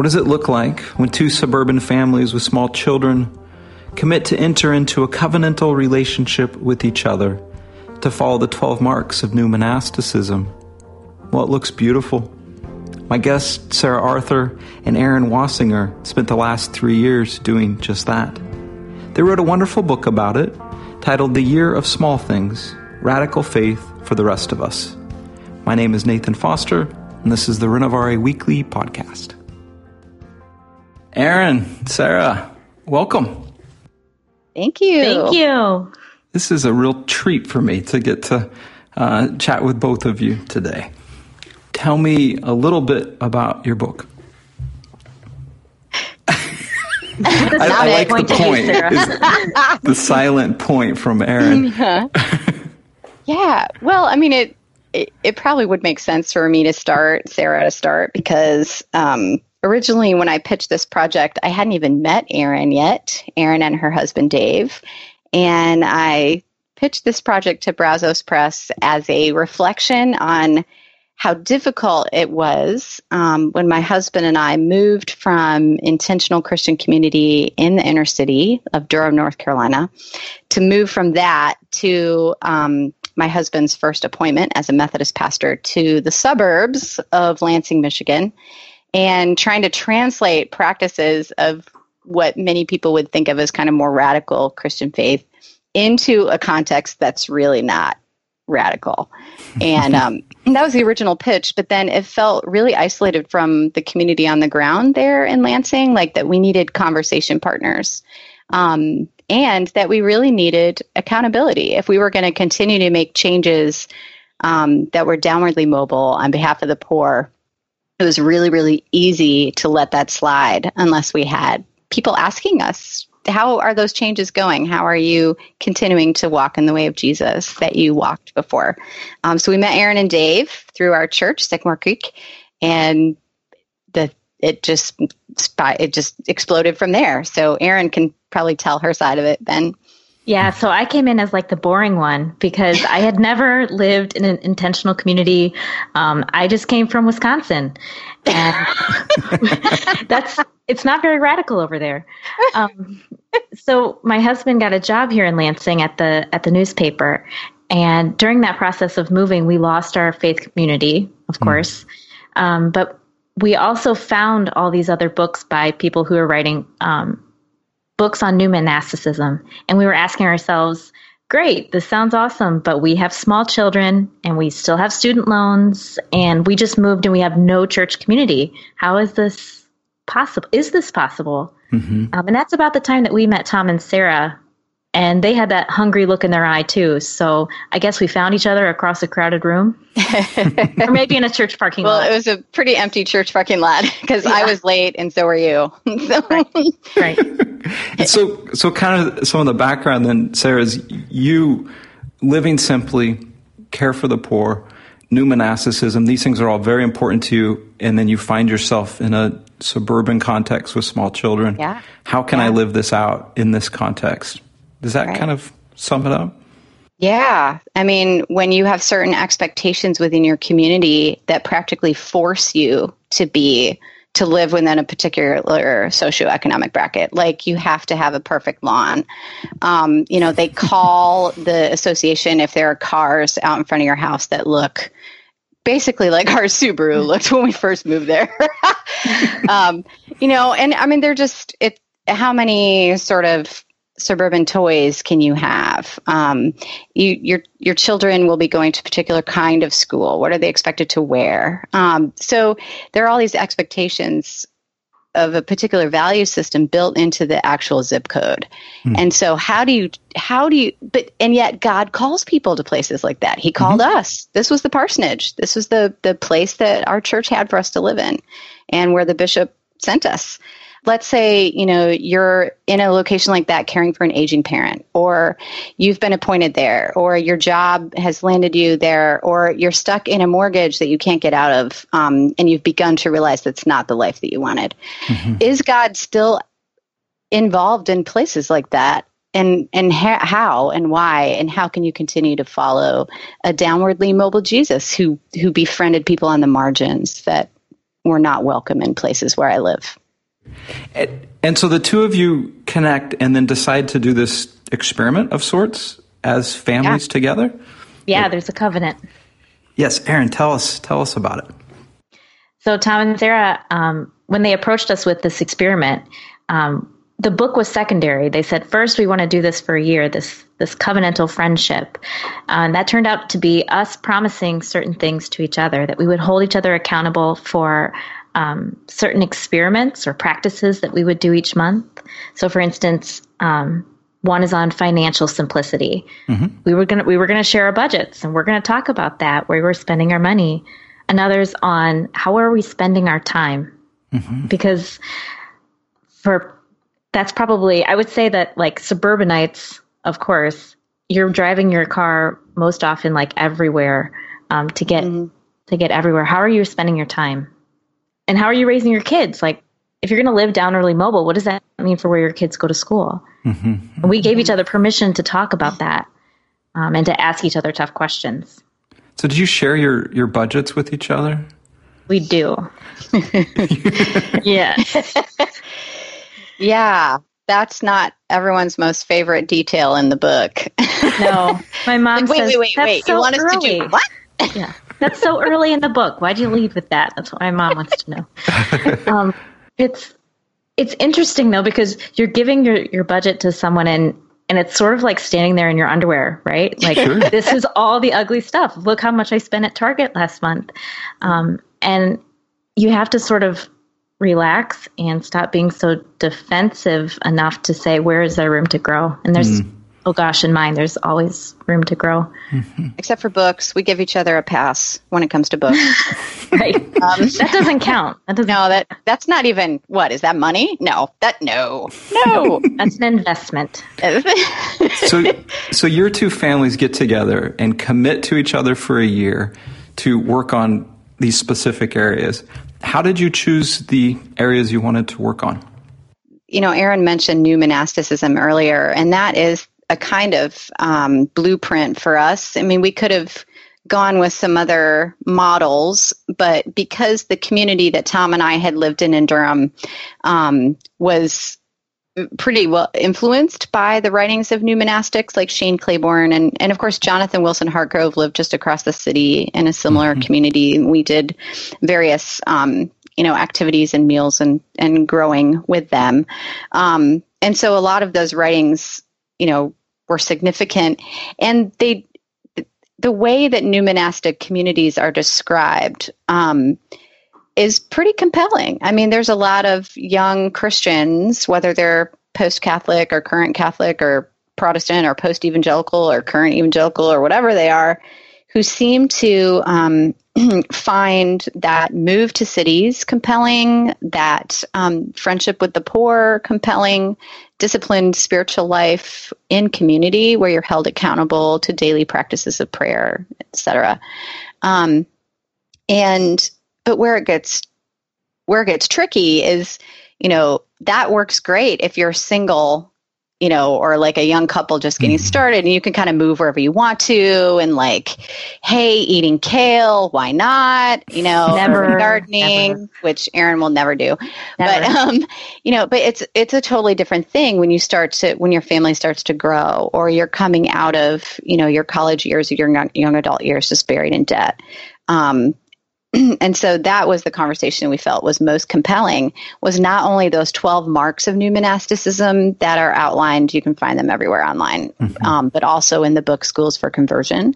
What does it look like when two suburban families with small children commit to enter into a covenantal relationship with each other to follow the 12 marks of new monasticism? Well, it looks beautiful. My guests, Sarah Arthur and Erin Wasinger, spent the last three years doing just that. They wrote a wonderful book about it titled The Year of Small Things Radical Faith for the Rest of Us. My name is Nathan Foster, and this is the Renovare Weekly Podcast. Erin, Sarah, welcome. Thank you. Thank you. This is a real treat for me to get to uh, chat with both of you today. Tell me a little bit about your book. I, I like the point, the silent point from Erin. Yeah. yeah. Well, I mean, it, it, it probably would make sense for me to start, Sarah to start, because um, originally when I pitched this project, I hadn't even met Erin yet, Erin and her husband Dave. And I pitched this project to Brazos Press as a reflection on how difficult it was um, when my husband and I moved from intentional Christian community in the inner city of Durham, North Carolina, to move from that to um, my husband's first appointment as a Methodist pastor to the suburbs of Lansing, Michigan and trying to translate practices of what many people would think of as kind of more radical Christian faith into a context that's really not radical. And um, that was the original pitch, but then it felt really isolated from the community on the ground there in Lansing, like that we needed conversation partners. Um, and that we really needed accountability. If we were going to continue to make changes um, that were downwardly mobile on behalf of the poor, it was really, really easy to let that slide unless we had people asking us, how are those changes going? How are you continuing to walk in the way of Jesus that you walked before? Um, so we met Erin and Dave through our church, Sycamore Creek, and the it just it just exploded from there. So Erin can probably tell her side of it, Ben. Yeah, so I came in as like the boring one because I had never lived in an intentional community. Um, I just came from Wisconsin, and that's it's not very radical over there. Um, so my husband got a job here in Lansing at the at the newspaper, and during that process of moving, we lost our faith community, of mm. course, um, but we also found all these other books by people who are writing um, books on new monasticism. And we were asking ourselves, great, this sounds awesome, but we have small children and we still have student loans and we just moved and we have no church community. How is this possible? Is this possible? Mm-hmm. Um, and that's about the time that we met Tom and Sarah and they had that hungry look in their eye too. So I guess we found each other across a crowded room, or maybe in a church parking well, lot. Well, it was a pretty empty church parking lot because yeah. I was late, and so were you. so. Right. right. so, so kind of some of the background then, Sarah, is you living simply, care for the poor, new monasticism. These things are all very important to you, and then you find yourself in a suburban context with small children. Yeah. How can yeah. I live this out in this context? Does that right. kind of sum it up? Yeah. I mean, when you have certain expectations within your community that practically force you to be to live within a particular socioeconomic bracket. Like you have to have a perfect lawn. Um, you know, they call the association if there are cars out in front of your house that look basically like our Subaru looked when we first moved there. um, you know, and I mean, they're just it. How many sort of suburban toys can you have? Um, you, your your children will be going to a particular kind of school. What are they expected to wear? Um, so there are all these expectations of a particular value system built into the actual zip code. Hmm. And so how do you how do you but and yet God calls people to places like that. He called mm-hmm. us. This was the parsonage. This was the the place that our church had for us to live in and where the bishop sent us let's say, you know, you're in a location like that caring for an aging parent, or you've been appointed there, or your job has landed you there, or you're stuck in a mortgage that you can't get out of, um, and you've begun to realize that's not the life that you wanted. Mm-hmm. Is God still involved in places like that? and and ha- how and why and how can you continue to follow a downwardly mobile Jesus who who befriended people on the margins that were not welcome in places where I live. And, and so the two of you connect and then decide to do this experiment of sorts as families Yeah. together. Yeah, there's a covenant. Yes, Erin, tell us tell us about it. So Tom and Sarah, um, when they approached us with this experiment, um, the book was secondary. They said first we want to do this for a year, this this covenantal friendship, uh, and that turned out to be us promising certain things to each other that we would hold each other accountable for um, certain experiments or practices that we would do each month. So, for instance. Um, one is on financial simplicity. We were gonna we were gonna share our budgets, and we're gonna talk about that where we're spending our money. Another's on how are we spending our time, because for that's probably I would say that like suburbanites, of course, you're driving your car most often like everywhere um, to get to get everywhere. How are you spending your time, and how are you raising your kids? Like if you're going to live down early mobile, what does that mean for where your kids go to school? And we gave each other permission to talk about that um, and to ask each other tough questions. So did you share your your budgets with each other? We do. yeah. Yeah, that's not everyone's most favorite detail in the book. No. My mom wait, says, wait, wait, "That's wait. so you want us early. to do what? Yeah. That's so early in the book. Why'd you lead with that? That's what my mom wants to know. Um, it's it's interesting though because you're giving your, your budget to someone and and it's sort of like standing there in your underwear, right? Like Sure. this is all the ugly stuff. Look how much I spent at Target last month, um, and you have to sort of relax and stop being so defensive enough to say where is there room to grow. And there's oh gosh, in mine there's always room to grow. Mm-hmm. Except for books, we give each other a pass when it comes to books. Right. Um, that doesn't count. That doesn't. no, that that's not even what is that money? No, that no, no. That's an investment. So so your two families get together and commit to each other for a year to work on these specific areas. How did you choose the areas you wanted to work on? you know, Erin mentioned new monasticism earlier, and that is a kind of um, blueprint for us. I mean, we could have gone with some other models, but because the community that Tom and I had lived in in Durham um, was pretty well influenced by the writings of new monastics like Shane Claiborne and, and of course Jonathan Wilson Hartgrove lived just across the city in a similar community. And we did various um, you know activities and meals and and growing with them. Um, and so a lot of those writings you know were significant and they the way that new monastic communities are described um, is pretty compelling. I mean, there's a lot of young Christians, whether they're post Catholic or current Catholic or Protestant or post evangelical or current evangelical or whatever they are, who seem to um, find that move to cities compelling, that um, friendship with the poor compelling, disciplined spiritual life in community where you're held accountable to daily practices of prayer, etc. Um, and but where it gets where it gets tricky is, you know, that works great if you're single, you know, or like a young couple just getting started and you can kind of move wherever you want to and like, hey, eating kale, why not? You know, Never, gardening, never. which Erin will never do. But um, you know, but it's it's a totally different thing when you start to when your family starts to grow or you're coming out of, you know, your college years or your young, young adult years just buried in debt. Um, and so that was the conversation we felt was most compelling was not only those 12 marks of new monasticism that are outlined you can find them everywhere online um, but also in the book schools for conversion.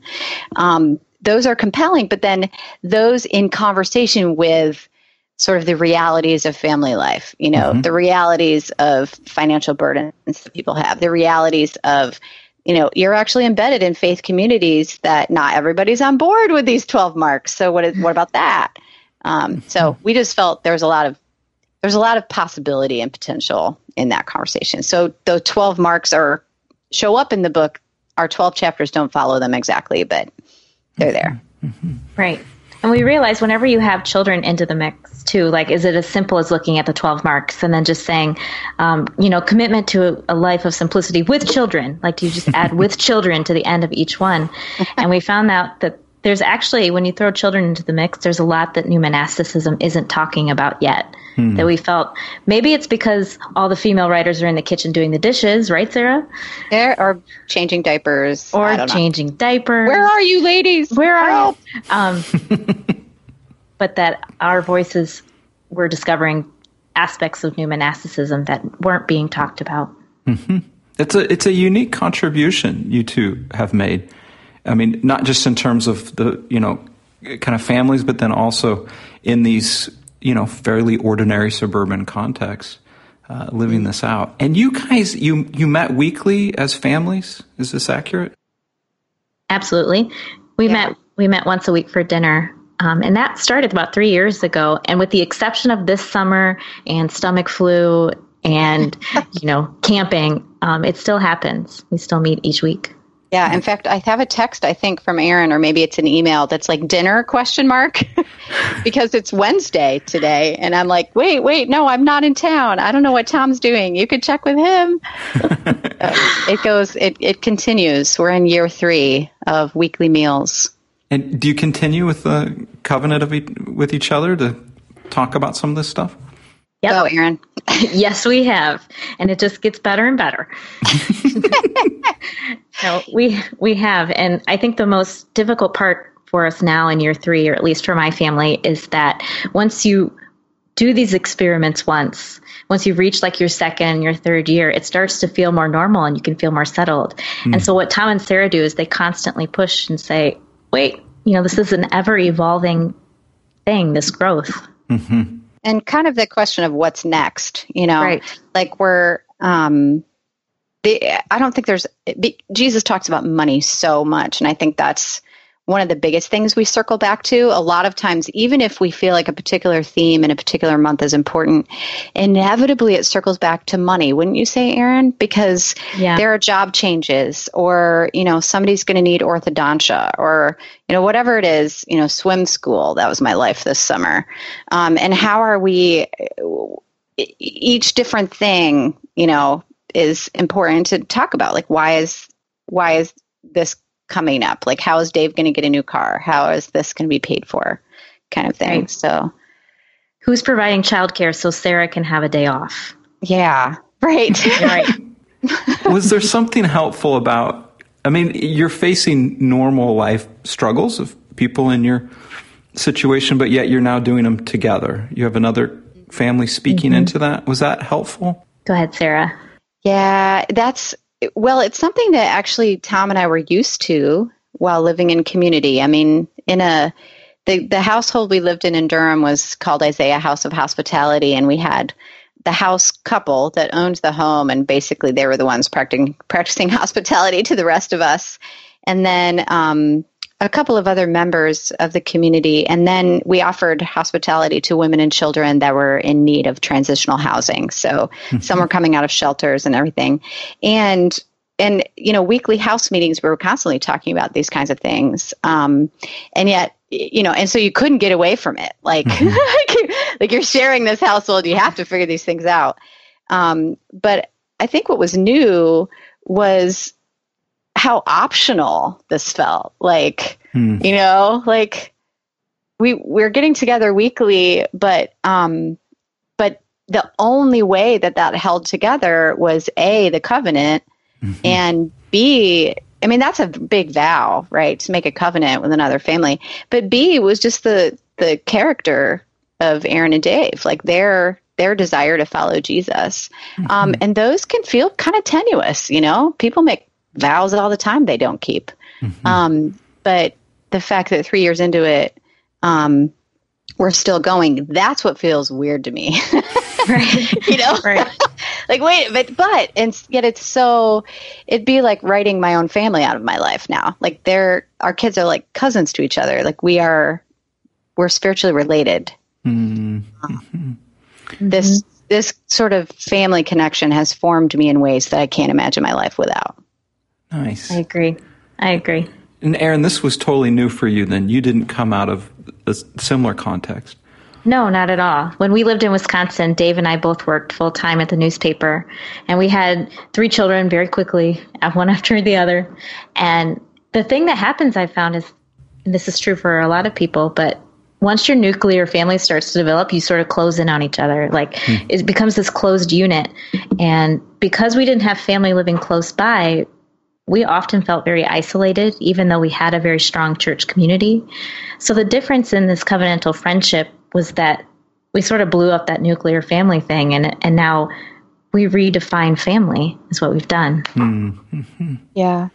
Um, those are compelling but then those in conversation with sort of the realities of family life you know the realities of financial burdens that people have the realities of you know, you're actually embedded in faith communities that not everybody's on board with these 12 marks. So what is, what about that? Um, so mm-hmm. we just felt there was a lot of, there's a lot of possibility and potential in that conversation. So the 12 marks are, show up in the book. Our 12 chapters don't follow them exactly, but they're mm-hmm. there. Mm-hmm. Right. And we realize whenever you have children into the mix too, like, is it as simple as looking at the 12 marks and then just saying, um, you know, commitment to a, a life of simplicity with children? Like, do you just add with children to the end of each one? And we found out that there's actually, when you throw children into the mix, there's a lot that new monasticism isn't talking about yet. Hmm. That we felt maybe it's because all the female writers are in the kitchen doing the dishes, right, Sarah? There or changing diapers, or changing diapers. Where are you, ladies? Where are Help! you? Um, but that our voices were discovering aspects of new monasticism that weren't being talked about. Mm-hmm. It's a it's a unique contribution you two have made. I mean, not just in terms of the you know kind of families, but then also in these you know fairly ordinary suburban contexts, uh, living this out. And you guys, you you met weekly as families. Is this accurate? Absolutely. We yeah. met we met once a week for dinner. Um, and that started about three years ago. And with the exception of this summer and stomach flu and you know camping um, it still happens we still meet each week yeah in fact i have a text i think from erin or maybe it's an email that's like dinner? question mark. Because it's wednesday today and i'm like wait wait no i'm not in town. I don't know what tom's doing. You could check with him. It goes it, it continues. We're in year three of weekly meals. And do you continue with the covenant of e- with each other to talk about some of this stuff Yep. Go, Erin. yes, we have, and it just gets better and better. so we we have, and I think the most difficult part for us now in year three, or at least for my family, is that once you do these experiments once, once you've reached like your second, your third year, it starts to feel more normal, and you can feel more settled. Mm. And so, what Tom and Sarah do is they constantly push and say, "Wait, you know, this is an ever evolving thing. This growth." Mm-hmm and kind of the question of what's next you know right. like we're um the, i don't think there's jesus talks about money so much and i think that's one of the biggest things we circle back to. A lot of times, even if we feel like a particular theme in a particular month is important, inevitably it circles back to money. Wouldn't you say, Erin? Because yeah. there are job changes, or you know, somebody's going to need orthodontia, or you know, whatever it is. You know, swim school. That was my life this summer. Um, and how are we? Each different thing, you know, is important to talk about. Like, why is why is this coming up? Like, how is Dave going to get a new car? How is this going to be paid for? Kind of thing. Right. So, who's providing childcare so Sarah can have a day off? Yeah, right. right. Was there something helpful about? I mean, you're facing normal life struggles of people in your situation, but yet you're now doing them together. You have another family speaking mm-hmm. into that. Was that helpful? Go ahead, Sarah. Yeah, that's well, it's something that actually Tom and I were used to while living in community. I mean, in a the the household we lived in in Durham was called Isaiah House of Hospitality, and we had the house couple that owned the home, and basically they were the ones practicing practicing hospitality to the rest of us. And then um, a couple of other members of the community, and then we offered hospitality to women and children that were in need of transitional housing. So some were coming out of shelters and everything, and and you know weekly house meetings we were constantly talking about these kinds of things, um, and yet you know, and so you couldn't get away from it. Like mm-hmm. like you're sharing this household, you have to figure these things out. Um, but I think what was new was how optional this felt. Like, hmm. you know, like we we're getting together weekly, but um, but the only way that that held together was a the covenant, mm-hmm. and b I mean that's a big vow, right? To make a covenant with another family, but b was just the the character of Erin and Dave, like their their desire to follow Jesus, mm-hmm. um, and those can feel kind of tenuous. You know, people make vows all the time they don't keep. Mm-hmm. Um, but the fact that three years into it, um, we're still going, that's what feels weird to me. right. you know? Right. like, wait, but, but, and yet it's so, it'd be like writing my own family out of my life now. Like, they're, our kids are like cousins to each other. Like, we are, we're spiritually related. Mm-hmm. Um, this, this sort of family connection has formed me in ways that I can't imagine my life without. Nice. I agree. I agree. And Erin, this was totally new for you then. You didn't come out of a similar context. No, not at all. When we lived in Wisconsin, Dave and I both worked full time at the newspaper, and we had three children very quickly, one after the other. And the thing that happens, I found, is and this is true for a lot of people, but once your nuclear family starts to develop, you sort of close in on each other. Like hmm. it becomes this closed unit. And because we didn't have family living close by, we often felt very isolated, even though we had a very strong church community. So the difference in this covenantal friendship was that we sort of blew up that nuclear family thing, and and now we redefine family is what we've done. Mm-hmm. Yeah.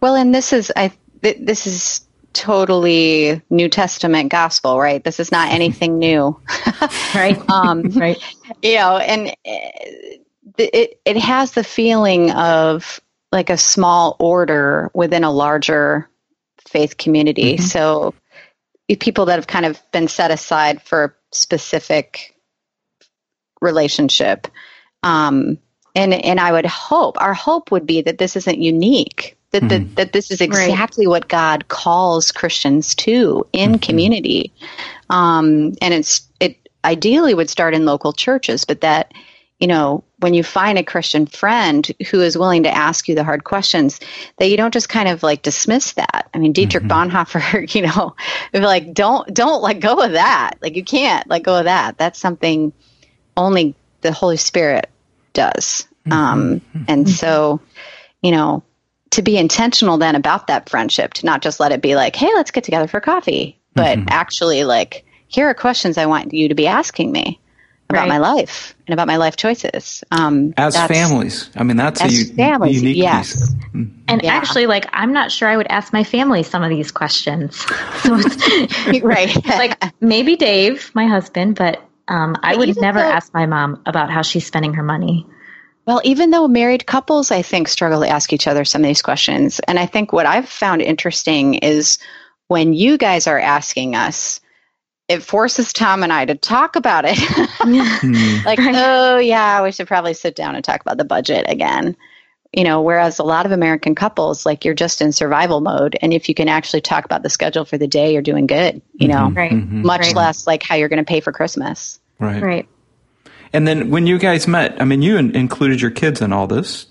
Well, and this is I this is totally New Testament gospel, right? This is not anything new, right? Um, right. You know, and it, it it has the feeling of like a small order within a larger faith community. Mm-hmm. So people that have kind of been set aside for a specific relationship. Um, and and I would hope our hope would be that this isn't unique that, mm-hmm. that, that this is exactly right. what God calls Christians to in mm-hmm. community. Um, and it's, it ideally would start in local churches, but that, you know, when you find a Christian friend who is willing to ask you the hard questions, that you don't just kind of like dismiss that. I mean, Dietrich mm-hmm. Bonhoeffer, you know, like don't don't let go of that. Like you can't let go of that. That's something only the Holy Spirit does. Mm-hmm. Um, and mm-hmm. so, you know, to be intentional then about that friendship, to not just let it be like, hey, let's get together for coffee, but mm-hmm. actually like, here are questions I want you to be asking me about right. my life and about my life choices. Um, as families, I mean that's as a, families, unique yes. piece. Mm-hmm. And yeah. actually, like I'm not sure I would ask my family some of these questions. So right, like maybe Dave, my husband, but um, I would never though, ask my mom about how she's spending her money. Well, even though married couples, I think, struggle to ask each other some of these questions. And I think what I've found interesting is when you guys are asking us, it forces Tom and I to talk about it. Hmm. like, oh, yeah, we should probably sit down and talk about the budget again. You know, whereas a lot of American couples, like you're just in survival mode. And if you can actually talk about the schedule for the day, you're doing good, you know, mm-hmm. right. Mm-hmm. much right. less like how you're going to pay for Christmas. Right. Right. And then when you guys met, I mean, you in- included your kids in all this.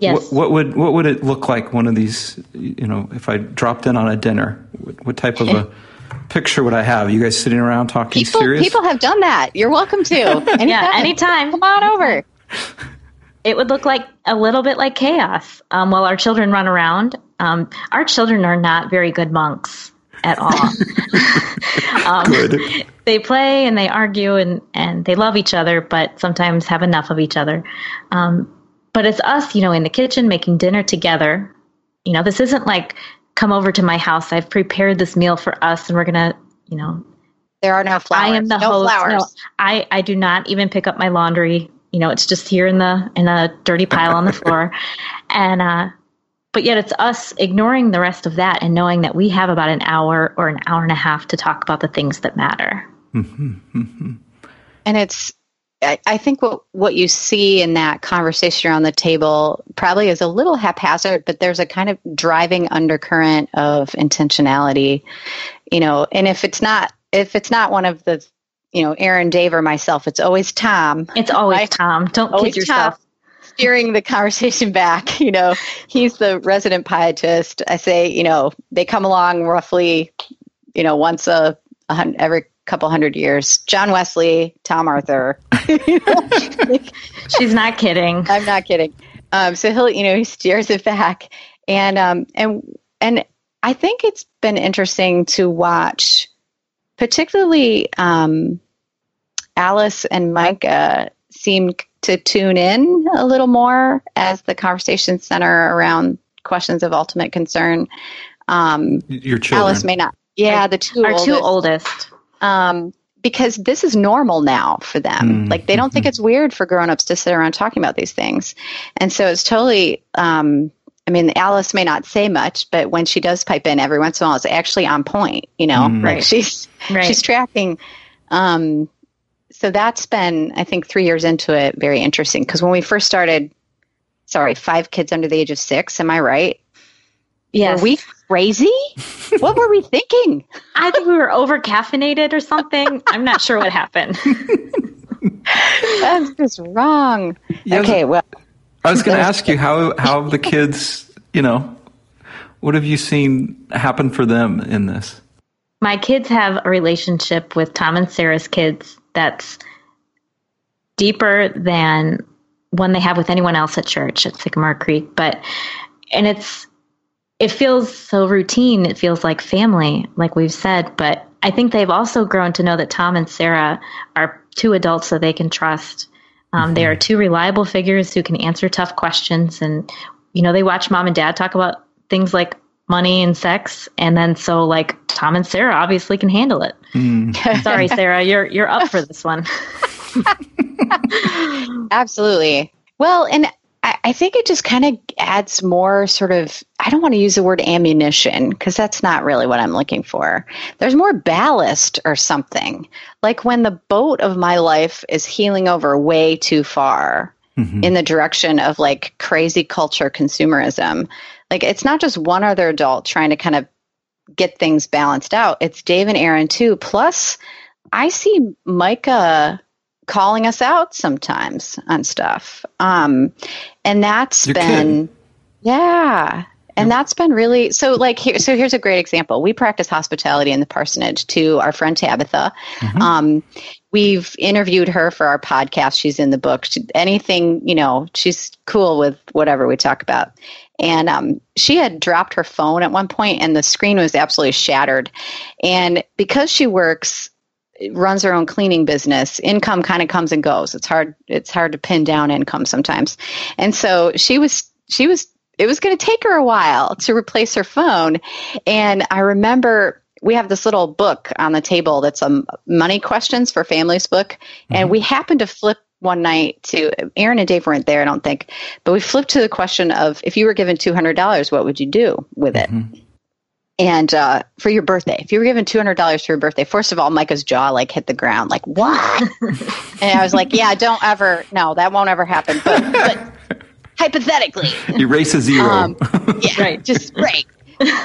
Yes. What, what, would what would it look like? One of these, you know, if I dropped in on a dinner, what, what type of a picture would I have? You guys sitting around talking people, serious? People have done that. You're welcome to. Anytime. yeah, anytime. Come on over. It would look like a little bit like chaos um, while our children run around. Um, our children are not very good monks at all. um, Good. They play and they argue and, and they love each other, but sometimes have enough of each other. Um, but it's us, you know, in the kitchen making dinner together. You know, this isn't like come over to my house. I've prepared this meal for us, and we're gonna, you know. There are no flowers. I am the no host. Flowers. No, I I do not even pick up my laundry. You know, it's just here in the in a dirty pile on the floor, and uh, but yet it's us ignoring the rest of that and knowing that we have about an hour or an hour and a half to talk about the things that matter. Mm-hmm, mm-hmm. And it's, I, I think what, what you see in that conversation around the table probably is a little haphazard, but there's a kind of driving undercurrent of intentionality, you know, and if it's not, if it's not one of the you know, Erin, Dave, or myself. It's always Tom. It's always right? Tom. Don't always kid yourself. Tom steering the conversation back. You know, he's the resident pietist. I say, you know, they come along roughly, you know, once a, a every couple hundred years. John Wesley, Tom Arthur. She's not kidding. I'm not kidding. Um, so he'll, you know, he steers it back, and um, and and I think it's been interesting to watch, particularly um, Alice and Micah seem to tune in a little more as the conversation center around questions of ultimate concern. Um, Your children. Alice may not. Yeah, the two our oldest. two oldest. Um, because this is normal now for them. Mm, like they don't mm-hmm. think it's weird for grown-ups to sit around talking about these things. And so it's totally um, I mean, Alice may not say much, but when she does pipe in every once in a while, it's actually on point, you know. Mm. Like she's right. she's tracking um, so that's been, I think, three years into it, very interesting. Because when we first started, sorry, five kids under the age of six, am I right? Yes. Were we crazy? what were we thinking? I think we were over caffeinated or something. I'm not sure what happened. That's just wrong. Yeah, okay, well. I was going to ask you how how the kids, you know, what have you seen happen for them in this? my kids have a relationship with Tom and Sarah's kids that's deeper than one they have with anyone else at church at Sycamore Creek. But and it's it feels so routine. It feels like family, like we've said. But I think they've also grown to know that Tom and Sarah are two adults that they can trust. Um, mm-hmm. They are two reliable figures who can answer tough questions, and you know they watch mom and dad talk about things like money and sex, and then so like Tom and Sarah obviously can handle it. Mm. Sorry, Sarah, you're you're up for this one. Absolutely. Well, and I, I think it just kind of adds more sort of, I don't want to use the word ammunition because that's not really what I'm looking for. There's more ballast or something. Like when the boat of my life is heeling over way too far mm-hmm. in the direction of like crazy culture consumerism. Like it's not just one other adult trying to kind of get things balanced out. It's Dave and Erin too. Plus, I see Micah calling us out sometimes on stuff. Um, and that's You're been, kidding. yeah. And that's been really so. Like here, so here's a great example. We practice hospitality in the parsonage to our friend Tabitha. Mm-hmm. Um, we've interviewed her for our podcast. She's in the book. She, anything you know, she's cool with whatever we talk about. And um, she had dropped her phone at one point, and the screen was absolutely shattered. And because she works runs her own cleaning business income kind of comes and goes. It's hard it's hard to pin down income sometimes. And so she was she was it was going to take her a while to replace her phone. And i remember we have this little book on the table that's a money questions for families book. And mm-hmm. we happened to flip one night to Erin and Dave weren't there, I don't think, but we flipped to the question of if you were given two hundred dollars, what would you do with it? Mm-hmm and uh, for your birthday, if you were given two hundred dollars for your birthday, first of all, Micah's jaw like hit the ground, like what? and I was like, yeah, don't ever, no, that won't ever happen. But, but hypothetically, erase a zero. Um, yeah, right, just break.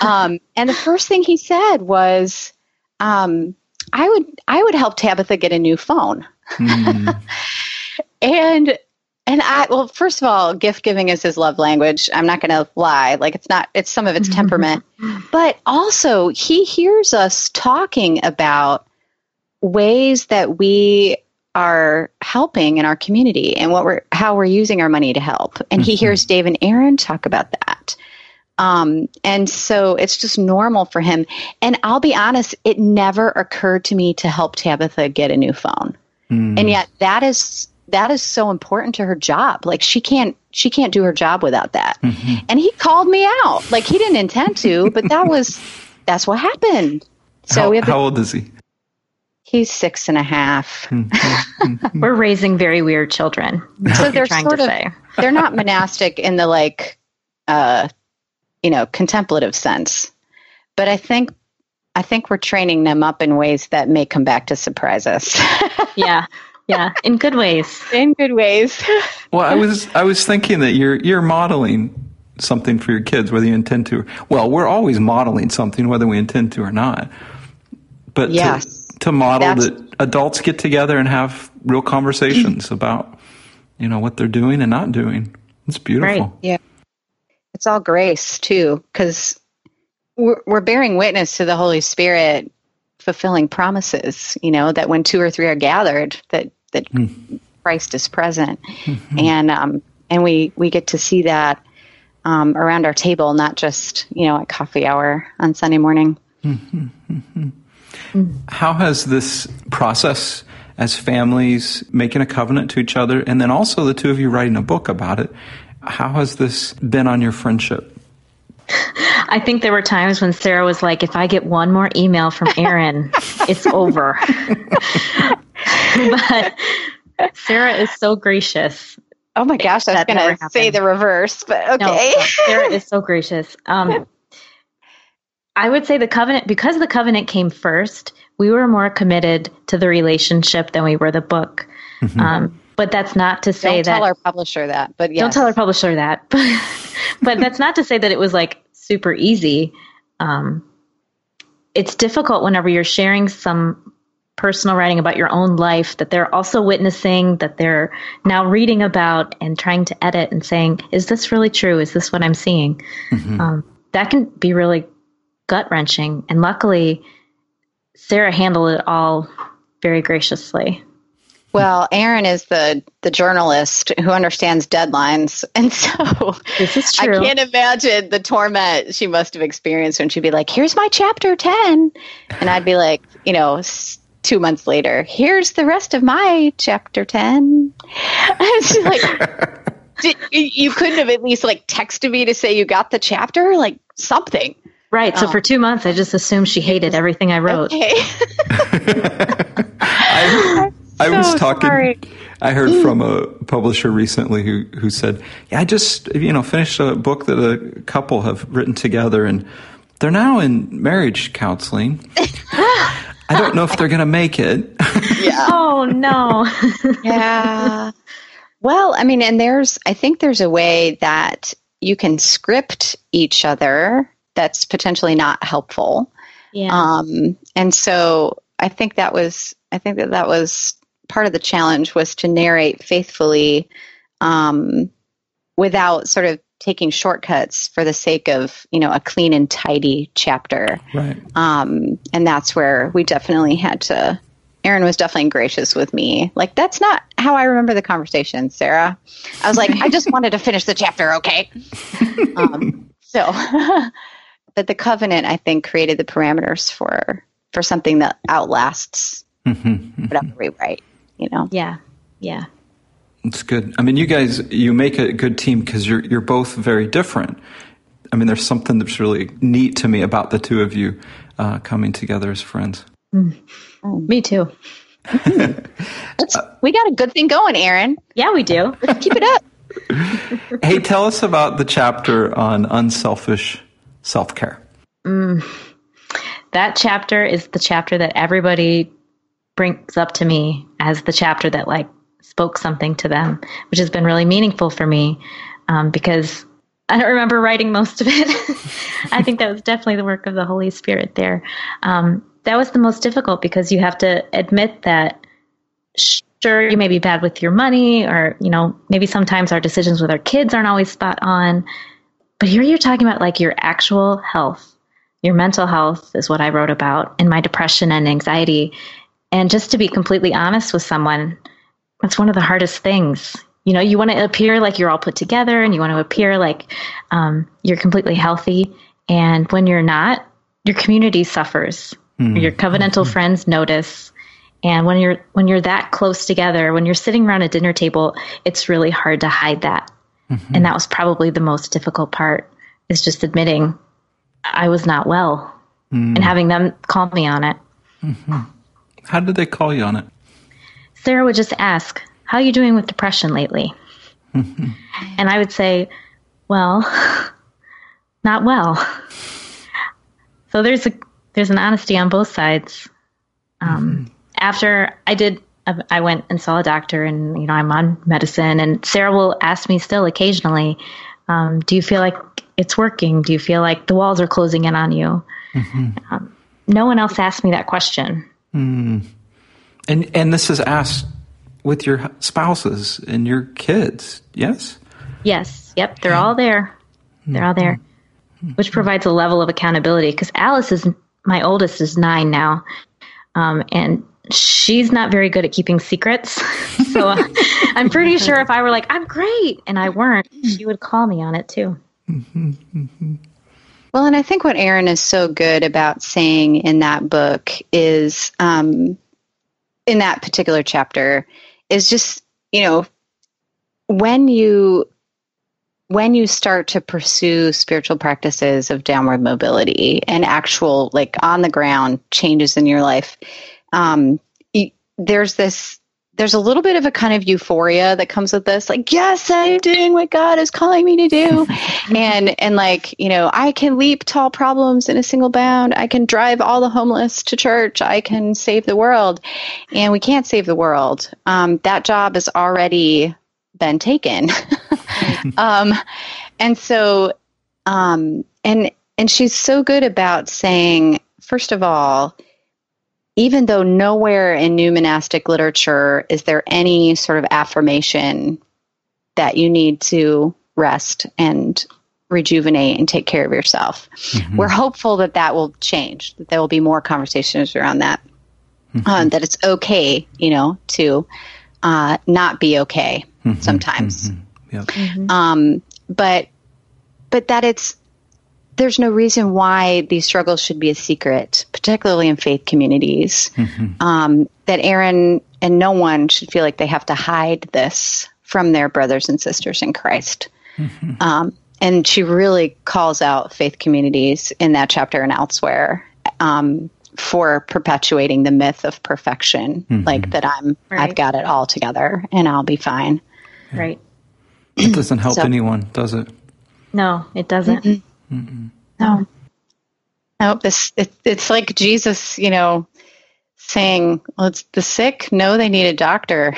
Um, and the first thing he said was, um, I would, I would help Tabitha get a new phone. Mm. and and I, well, first of all, gift giving is his love language. I'm not going to lie. Like, it's not, it's some of its temperament. but also, he hears us talking about ways that we are helping in our community and what we're, how we're using our money to help. And he hears mm-hmm. Dave and Erin talk about that. Um, and so it's just normal for him. And I'll be honest, it never occurred to me to help Tabitha get a new phone. Mm. And yet that is that is so important to her job. Like she can't she can't do her job without that. Mm-hmm. And he called me out. Like he didn't intend to, but that was that's what happened. So how, we have how old is he? He's six and a half. Mm-hmm. We're raising very weird children. So they're sort of they're not monastic in the like uh you know, contemplative sense. But I think I think we're training them up in ways that may come back to surprise us. yeah yeah, in good ways. In good ways. well, I was I was thinking that you're you're modeling something for your kids, whether you intend to. Well, we're always modeling something, whether we intend to or not. But yes, to, to model That's, that adults get together and have real conversations about, you know, what they're doing and not doing. It's beautiful. Right. Yeah. It's all grace too, because we're, we're bearing witness to the Holy Spirit fulfilling promises. You know that when two or three are gathered, that that mm. Christ is present, mm-hmm. and um, and we we get to see that um, around our table, not just you know at coffee hour on Sunday morning. Mm-hmm. Mm-hmm. How has this process as families making a covenant to each other, and then also the two of you writing a book about it, how has this been on your friendship? I think there were times when Sarah was like, if I get one more email from Erin, it's over. but Sarah is so gracious. Oh my gosh, I was going to say the reverse, but okay. No, Sarah is so gracious. Um, I would say the covenant, because the covenant came first, we were more committed to the relationship than we were the book. Mm-hmm. Um, but that's not to say don't that. Don't tell our publisher that, but yes. Don't tell our publisher that. but that's not to say that it was like super easy. Um, it's difficult whenever you're sharing some personal writing about your own life that they're also witnessing, that they're now reading about and trying to edit and saying, is this really true? Is this what I'm seeing? Mm-hmm. Um, that can be really gut wrenching. And luckily, Sarah handled it all very graciously. Well, Erin is the the journalist who understands deadlines, and so this is true. I can't imagine the torment she must have experienced when she'd be like, "Here's my chapter 10," and I'd be like, you know, two months later, "Here's the rest of my chapter 10." And she's like, Did, "You couldn't have at least like texted me to say you got the chapter, like something." Right. So oh. for two months, I just assumed she hated everything I wrote. Okay. I, I so was talking. Sorry. I heard from a publisher recently who who said, "Yeah, I just you know finished a book that a couple have written together, and they're now in marriage counseling. I don't know if they're going to make it." yeah. Oh no. yeah. Well, I mean, and there's I think there's a way that you can script each other that's potentially not helpful. Yeah. Um, and so I think that was I think that that was part of the challenge was to narrate faithfully um, without sort of taking shortcuts for the sake of you know a clean and tidy chapter. Right. Um, and that's where we definitely had to erin was definitely gracious with me. Like that's not how i remember the conversation sarah. I was like i just wanted to finish the chapter okay? Um, so but the covenant i think created the parameters for for something that outlasts mm-hmm. whatever we write you know? Yeah. Yeah. It's good. I mean, you guys, you make a good team because you're, you're both very different. I mean, there's something that's really neat to me about the two of you uh, coming together as friends. Mm. Oh, me too. we got a good thing going, Erin. Yeah, we do. Let's keep it up. hey, tell us about the chapter on unselfish self care. Mm. That chapter is the chapter that everybody brings up to me as the chapter that like spoke something to them, which has been really meaningful for me um, because I don't remember writing most of it. I think that was definitely the work of the Holy Spirit there. Um, that was the most difficult because you have to admit that sure you may be bad with your money or you know maybe sometimes our decisions with our kids aren't always spot on but here you're talking about like your actual health your mental health is what i wrote about and my depression and anxiety and just to be completely honest with someone, that's one of the hardest things. You know, you want to appear like you're all put together and you want to appear like um, you're completely healthy. And when you're not, your community suffers. Mm. Your covenantal mm-hmm. friends notice. And when you're when you're that close together, when you're sitting around a dinner table, it's really hard to hide that. Mm-hmm. And that was probably the most difficult part is just admitting I was not well mm. and having them call me on it. How did they call you on it? Sarah would just ask, How are you doing with depression lately? and I would say, Well, not well. So there's a there's an honesty on both sides. Um, mm-hmm. After I did, I went and saw a doctor, and you know I'm on medicine. And Sarah will ask me still occasionally, um, "Do you feel like it's working? Do you feel like the walls are closing in on you?" Mm-hmm. Um, no one else asked me that question. Mm. And and this is asked with your spouses and your kids, yes? Yes. Yep. They're all there. They're all there, which provides a level of accountability. Because Alice is my oldest is nine now, um, and she's not very good at keeping secrets. so uh, I'm pretty sure if I were like, "I'm great," and I weren't, she would call me on it too. Mm-hmm, mm-hmm. Well, and I think what Erin is so good about saying in that book is, um, in that particular chapter, is just you know, when you when you start to pursue spiritual practices of downward mobility and actual like on the ground changes in your life, um, there's this there's a little bit of a kind of euphoria that comes with this like yes i'm doing what god is calling me to do. And and like you know i can leap tall problems in a single bound. I can drive all the homeless to church. I can save the world. And we can't save the world. Um, that job has already been taken. Um, and so um, and and she's so good about saying first of all even though nowhere in new monastic literature is there any sort of affirmation that you need to rest and rejuvenate and take care of yourself. Mm-hmm. We're hopeful that that will change, that there will be more conversations around that, mm-hmm. uh, that it's okay, you know, to uh, not be okay mm-hmm. sometimes. Mm-hmm. Yep. Mm-hmm. Um, but but that it's there's no reason why these struggles should be a secret, particularly in faith communities. Mm-hmm. Um, that Erin and no one should feel like they have to hide this from their brothers and sisters in Christ. Mm-hmm. Um, and she really calls out faith communities in that chapter and elsewhere um, for perpetuating the myth of perfection, mm-hmm. like that I'm right. I've got it all together and I'll be fine. Yeah. Right. It doesn't help so, anyone, does it? No, it doesn't. Mm-mm. Mm-mm. No. No, this it, it's like Jesus, you know, saying, "Well, it's the sick know they need a doctor,"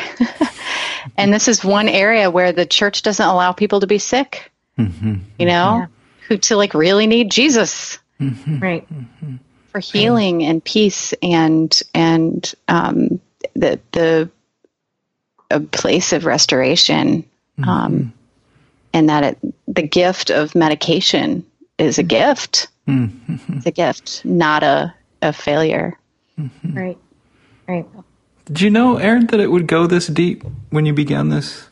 and this is one area where the church doesn't allow people to be sick. Mm-hmm. You know, yeah. who to like really need Jesus, mm-hmm. right, for healing and peace and and um, the the a place of restoration, mm-hmm. um, and that it, the gift of medication is a gift. Mm-hmm. It's a gift, not a a failure. Mm-hmm. Right. Right. Did you know, Erin, that it would go this deep when you began this?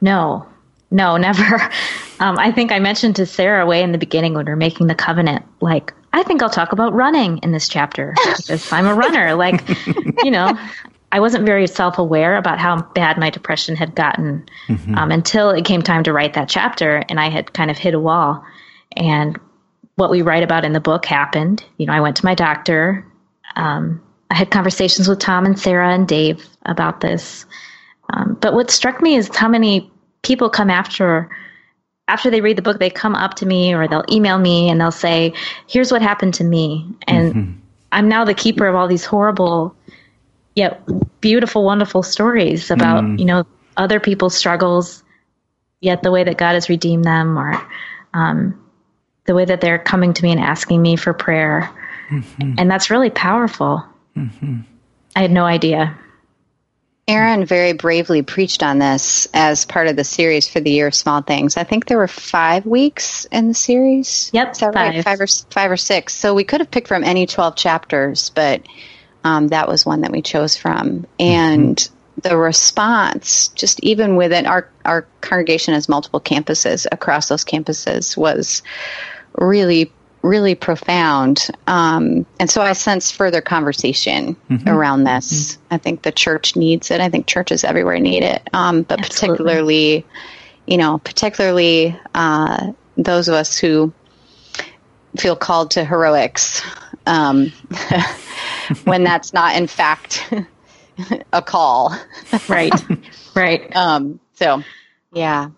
No, no, never. Um, I think I mentioned to Sarah way in the beginning when we are making the covenant, like, I think I'll talk about running in this chapter because I'm a runner. Like, you know, I wasn't very self aware about how bad my depression had gotten mm-hmm. um, until it came time to write that chapter and I had kind of hit a wall. And what we write about in the book happened. You know, I went to my doctor. Um, I had conversations with Tom and Sarah and Dave about this. Um, but what struck me is how many people come after after they read the book, they come up to me or they'll email me and they'll say, "Here's what happened to me," and mm-hmm. I'm now the keeper of all these horrible, yet beautiful, wonderful stories about mm. you know other people's struggles, yet the way that God has redeemed them, or um, the way that they're coming to me and asking me for prayer. Mm-hmm. And that's really powerful. Mm-hmm. I had no idea. Erin very bravely preached on this as part of the series for the year of small things. I think there were five weeks in the series. Yep, Is that five. right? Five or five or six. So we could have picked from any twelve chapters, but um, that was one that we chose from. And mm-hmm. the response, just even within our our congregation has multiple campuses across those campuses, was really really profound. Um, and so I sense further conversation mm-hmm. around this. Mm-hmm. I think the church needs it. I think churches everywhere need it. Um, but Absolutely. particularly, you know, particularly uh, those of us who feel called to heroics um, when that's not, in fact, a call. right. Right. Um, so, yeah,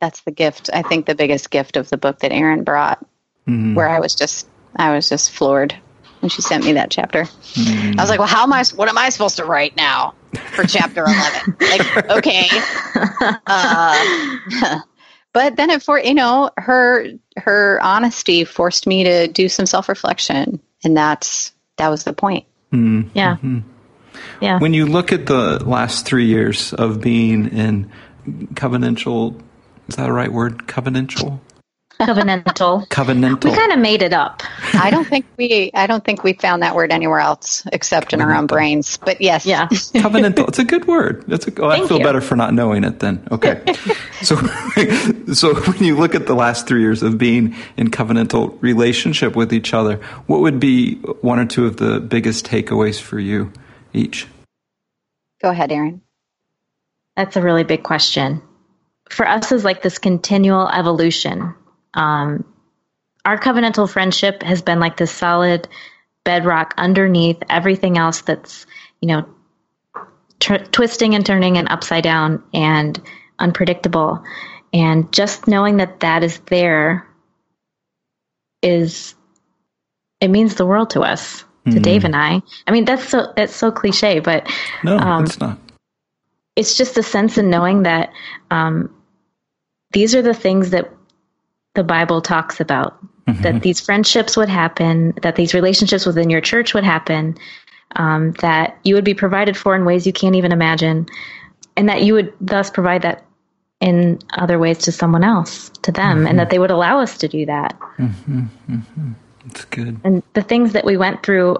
that's the gift. I think the biggest gift of the book that Erin brought mm-hmm. where I was just I was just floored when she sent me that chapter. Mm-hmm. I was like, well, how am I? What am I supposed to write now for chapter eleven? like, okay. Uh, but then it for you know her her honesty forced me to do some self reflection, and that's that was the point. Mm-hmm. Yeah. Yeah. When you look at the last three years of being in covenantal, is that a right word? Covenantal? Covenantal. covenantal. We kind of made it up. I don't think we. I don't think we found that word anywhere else except in our own brains. But yes, yeah, covenantal. It's a good word. That's a. Oh, I feel you. better for not knowing it then. Okay, so so when you look at the last three years of being in covenantal relationship with each other, what would be one or two of the biggest takeaways for you each? Go ahead, Erin. That's a really big question. For us, is like this continual evolution um, our covenantal friendship has been like this solid bedrock underneath everything else that's, you know, tr- twisting and turning and upside down and unpredictable. And just knowing that that is there is, it means the world to us, to mm-hmm. Dave and I. I mean, that's so, that's so cliche, but no, um, it's not. It's just a sense of knowing that um, these are the things that the Bible talks about. Mm-hmm. That these friendships would happen, that these relationships within your church would happen, um, that you would be provided for in ways you can't even imagine, and that you would thus provide that in other ways to someone else, to them, mm-hmm. and that they would allow us to do that. Mm-hmm. Mm-hmm. That's good. And the things that we went through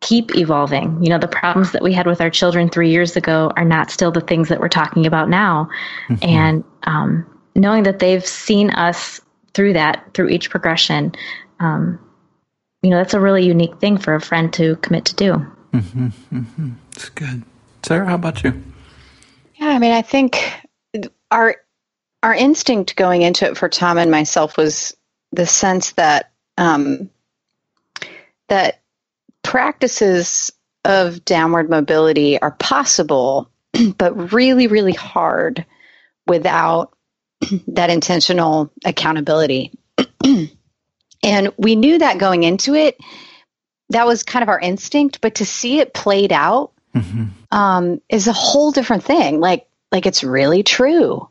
keep evolving. You know, the problems that we had with our children three years ago are not still the things that we're talking about now. Mm-hmm. And um, knowing that they've seen us through that, through each progression, um, you know, that's a really unique thing for a friend to commit to do. Mm-hmm, mm-hmm. It's good. Sarah, how about you? Yeah, I mean, I think our our instinct going into it for Tom and myself was the sense that um, that practices of downward mobility are possible, but really, really hard without that intentional accountability. and we knew that going into it. That was kind of our instinct, but to see it played out mm-hmm. um, is a whole different thing. Like, like it's really true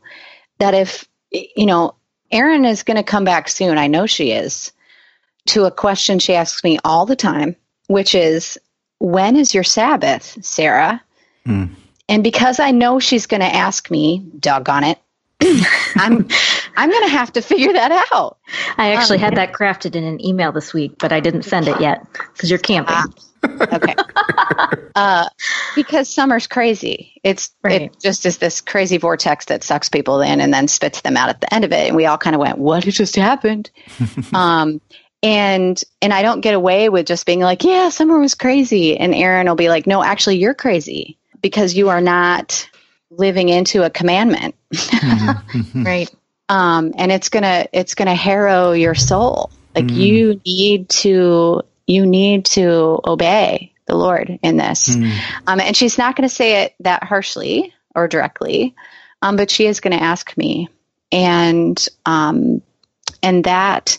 that if you know, Erin is going to come back soon. I know she is to a question she asks me all the time, which is, When is your Sabbath, Sarah? Mm. And because I know she's going to ask me, doggone it, I'm I'm going to have to figure that out. I actually um, had that crafted in an email this week, but I didn't send it yet because you're camping. Uh, okay. uh, because summer's crazy. It's right. it just is this crazy vortex that sucks people in and then spits them out at the end of it. And we all kind of went, "What just happened?" um, and and I don't get away with just being like, "Yeah, summer was crazy," and Erin will be like, "No, actually, you're crazy because you are not living into a commandment." Mm-hmm. right. Um, and it's gonna it's gonna harrow your soul. Like mm. you need to you need to obey the Lord in this. Mm. Um, and she's not going to say it that harshly or directly, um, but she is going to ask me, and um, and that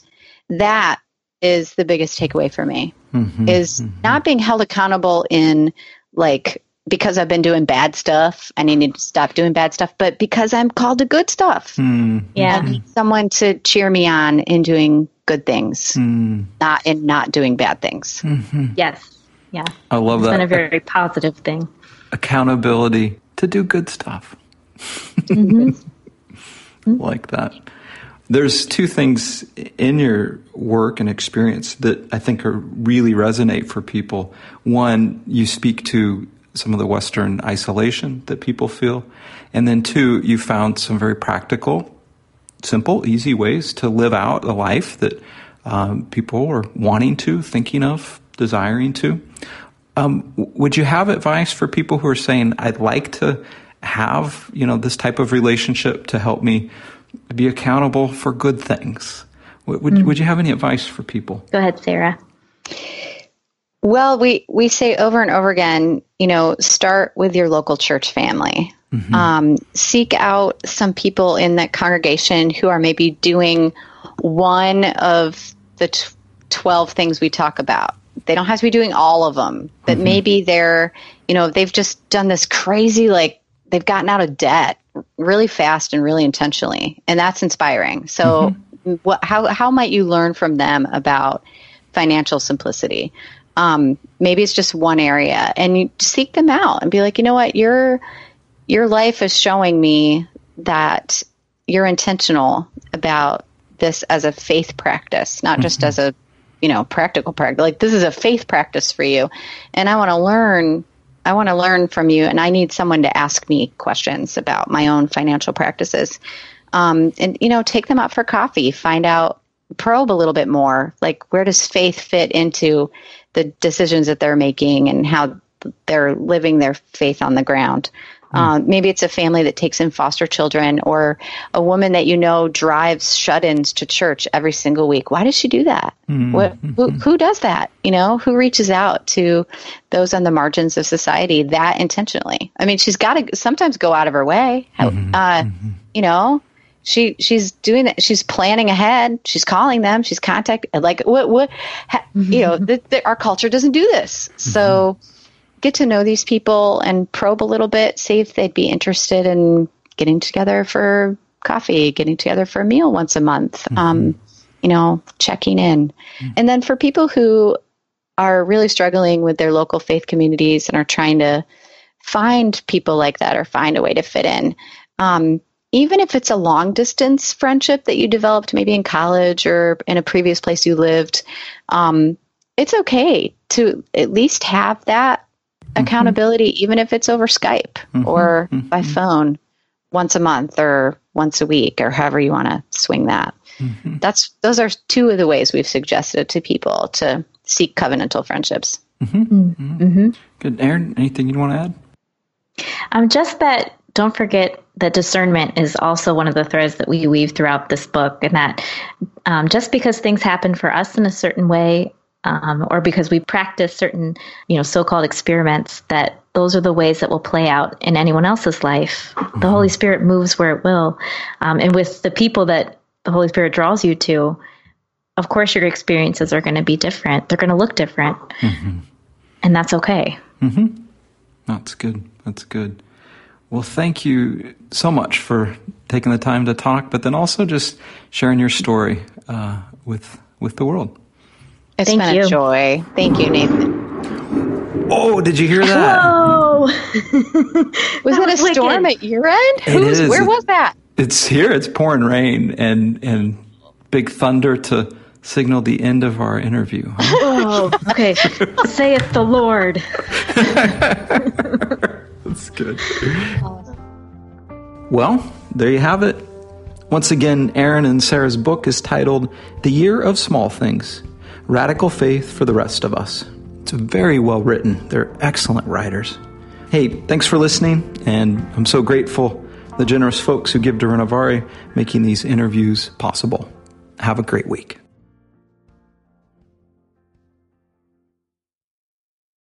that is the biggest takeaway for me mm-hmm, is mm-hmm. not being held accountable in like because I've been doing bad stuff I need to stop doing bad stuff, but because I'm called to good stuff. Mm-hmm. Yeah. I need someone to cheer me on in doing good things, mm. not in not doing bad things. Mm-hmm. Yes. Yeah. I love it's that. It's been a very positive thing. Accountability to do good stuff. Mm-hmm. like that. There's two things in your work and experience that I think are really resonate for people. One, you speak to some of the Western isolation that people feel. And then two, you found some very practical simple, easy ways to live out a life that um, people are wanting to, thinking of, desiring to. Um, would you have advice for people who are saying, "I'd like to have you know this type of relationship to help me be accountable for good things"? Would, mm. would you have any advice for people? Go ahead, Sarah. Well, we we say over and over again, you know, start with your local church family. Mm-hmm. Um, seek out some people in that congregation who are maybe doing one of the t- 12 things we talk about. They don't have to be doing all of them, but mm-hmm. maybe they're, you know, they've just done this crazy, like, they've gotten out of debt really fast and really intentionally. And that's inspiring. So, mm-hmm. what, how, how might you learn from them about financial simplicity? Um, maybe it's just one area and you seek them out and be like, you know what, you're, your life is showing me that you're intentional about this as a faith practice, not just mm-hmm. as a you know practical practice. Like this is a faith practice for you, and I want to learn. I want to learn from you, and I need someone to ask me questions about my own financial practices. Um, and you know, take them out for coffee, find out, probe a little bit more. Like where does faith fit into the decisions that they're making, and how they're living their faith on the ground. Um, maybe it's a family that takes in foster children or a woman that you know drives shut-ins to church every single week. Why does she do that? Mm-hmm. What, who, who does that? You know, who reaches out to those on the margins of society that intentionally? I mean, she's got to sometimes go out of her way. Mm-hmm. Uh, mm-hmm. You know, she she's doing that. She's planning ahead. She's calling them. She's contacting. Like what what? Ha, you know, the, the, our culture doesn't do this. So mm-hmm get to know these people and probe a little bit, see if they'd be interested in getting together for coffee, getting together for a meal once a month, mm-hmm. um, you know, checking in. Mm-hmm. And then for people who are really struggling with their local faith communities and are trying to find people like that or find a way to fit in, um, even if it's a long distance friendship that you developed maybe in college or in a previous place you lived, um, it's okay to at least have that mm-hmm. accountability, even if it's over Skype mm-hmm. or mm-hmm. by phone once a month or once a week or however you want to swing that. Mm-hmm. That's those are two of the ways we've suggested to people to seek covenantal friendships. Mm-hmm. Mm-hmm. Good, Erin. Anything you want to add? Um, just that. Don't forget that discernment is also one of the threads that we weave throughout this book, and that um, just because things happen for us in a certain way, um, or because we practice certain, you know, so-called experiments, that those are the ways that will play out in anyone else's life. Mm-hmm. The Holy Spirit moves where it will, um, and with the people that the Holy Spirit draws you to, of course, your experiences are going to be different. They're going to look different. Mm-hmm. And that's okay. Mm-hmm. That's good. That's good. Well, thank you so much for taking the time to talk, but then also just sharing your story uh, with with the world. It's thank been you. a joy. Thank you, Nathan. Oh, did you hear that? Whoa! was that it a storm at your end? Who's, where was that? It's here. It's pouring rain and and big thunder to signal the end of our interview. Huh? Oh, okay. Saith the Lord. That's good. Well, there you have it. Once again, Erin and Sarah's book is titled The Year of Small Things Radical Faith for the Rest of Us. It's very well written. They're excellent writers. Hey, thanks for listening, and I'm so grateful the generous folks who give to Renovaré making these interviews possible. Have a great week.